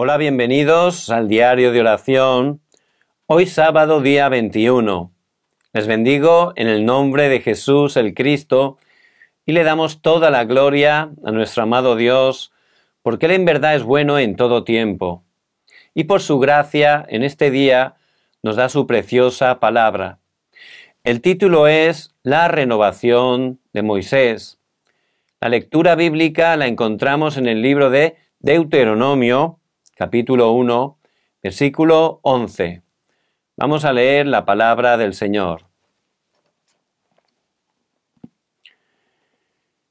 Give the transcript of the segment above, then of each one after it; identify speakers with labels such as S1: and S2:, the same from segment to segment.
S1: Hola, bienvenidos al diario de oración. Hoy sábado día 21. Les bendigo en el nombre de Jesús el Cristo y le damos toda la gloria a nuestro amado Dios, porque Él en verdad es bueno en todo tiempo. Y por su gracia en este día nos da su preciosa palabra. El título es La renovación de Moisés. La lectura bíblica la encontramos en el libro de Deuteronomio, capítulo 1, versículo 11. Vamos a leer la palabra del Señor.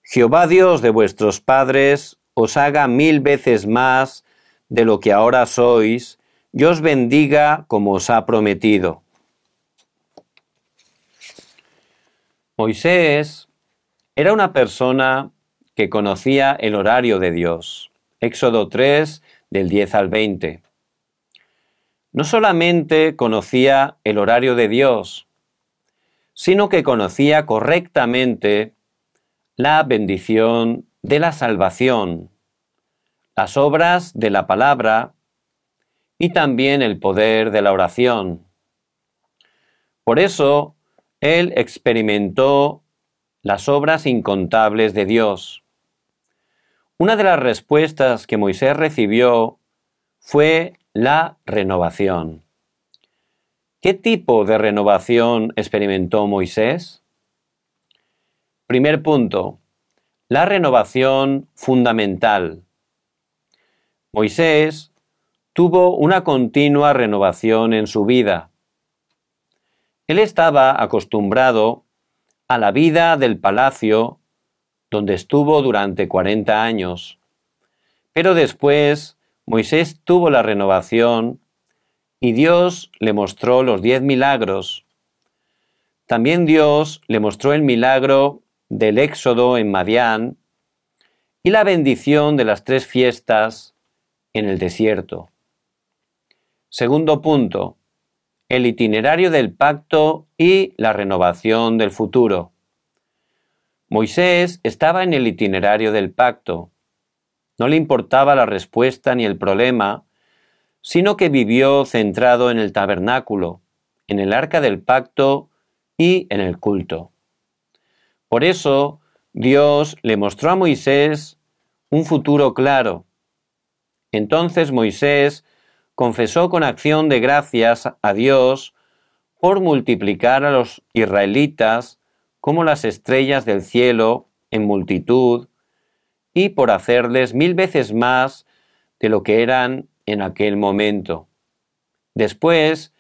S1: Jehová Dios de vuestros padres os haga mil veces más de lo que ahora sois, y os bendiga como os ha prometido. Moisés era una persona que conocía el horario de Dios. Éxodo 3, del 10 al 20. No solamente conocía el horario de Dios, sino que conocía correctamente la bendición de la salvación, las obras de la palabra y también el poder de la oración. Por eso, él experimentó las obras incontables de Dios. Una de las respuestas que Moisés recibió fue la renovación. ¿Qué tipo de renovación experimentó Moisés? Primer punto, la renovación fundamental. Moisés tuvo una continua renovación en su vida. Él estaba acostumbrado a la vida del palacio donde estuvo durante cuarenta años. Pero después Moisés tuvo la renovación y Dios le mostró los diez milagros. También Dios le mostró el milagro del éxodo en Madián y la bendición de las tres fiestas en el desierto. Segundo punto, el itinerario del pacto y la renovación del futuro. Moisés estaba en el itinerario del pacto. No le importaba la respuesta ni el problema, sino que vivió centrado en el tabernáculo, en el arca del pacto y en el culto. Por eso Dios le mostró a Moisés un futuro claro. Entonces Moisés confesó con acción de gracias a Dios por multiplicar a los israelitas como las estrellas del cielo en multitud, y por hacerles mil veces más de lo que eran en aquel momento. Después,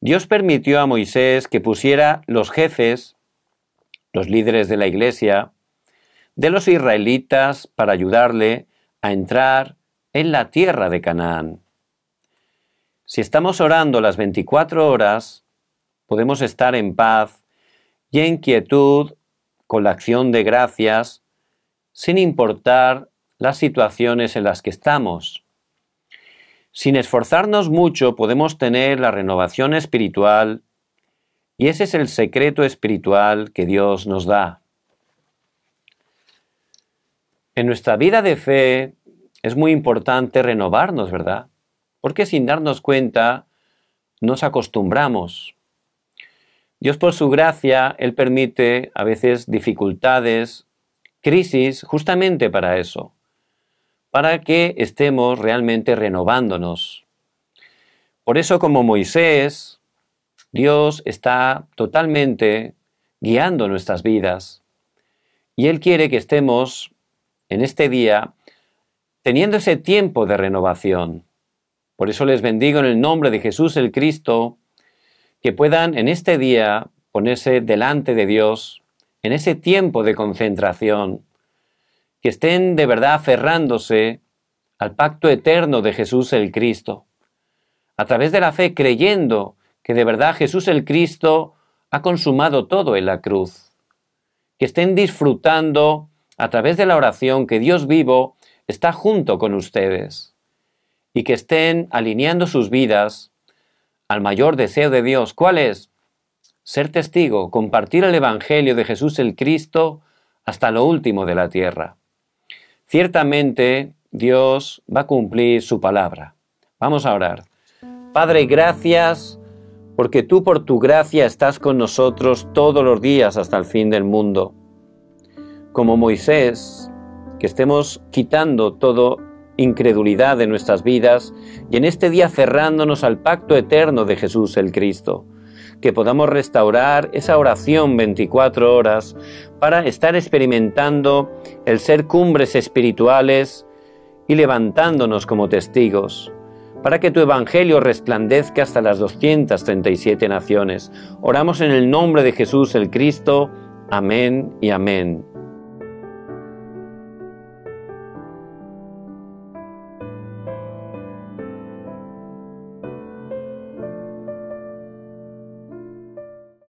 S1: Dios permitió a Moisés que pusiera los jefes, los líderes de la iglesia, de los israelitas para ayudarle a entrar en la tierra de Canaán. Si estamos orando las 24 horas, podemos estar en paz y en quietud con la acción de gracias, sin importar las situaciones en las que estamos. Sin esforzarnos mucho podemos tener la renovación espiritual y ese es el secreto espiritual que Dios nos da. En nuestra vida de fe es muy importante renovarnos, ¿verdad? Porque sin darnos cuenta nos acostumbramos. Dios por su gracia, Él permite a veces dificultades, crisis, justamente para eso, para que estemos realmente renovándonos. Por eso como Moisés, Dios está totalmente guiando nuestras vidas y Él quiere que estemos en este día teniendo ese tiempo de renovación. Por eso les bendigo en el nombre de Jesús el Cristo, que puedan en este día ponerse delante de Dios, en ese tiempo de concentración, que estén de verdad aferrándose al pacto eterno de Jesús el Cristo, a través de la fe creyendo que de verdad Jesús el Cristo ha consumado todo en la cruz, que estén disfrutando a través de la oración que Dios vivo está junto con ustedes y que estén alineando sus vidas al mayor deseo de Dios. ¿Cuál es? Ser testigo, compartir el Evangelio de Jesús el Cristo hasta lo último de la tierra. Ciertamente Dios va a cumplir su palabra. Vamos a orar. Padre, gracias porque tú por tu gracia estás con nosotros todos los días hasta el fin del mundo. Como Moisés, que estemos quitando todo incredulidad de nuestras vidas y en este día cerrándonos al pacto eterno de Jesús el Cristo, que podamos restaurar esa oración 24 horas para estar experimentando el ser cumbres espirituales y levantándonos como testigos, para que tu Evangelio resplandezca hasta las 237 naciones. Oramos en el nombre de Jesús el Cristo. Amén y amén.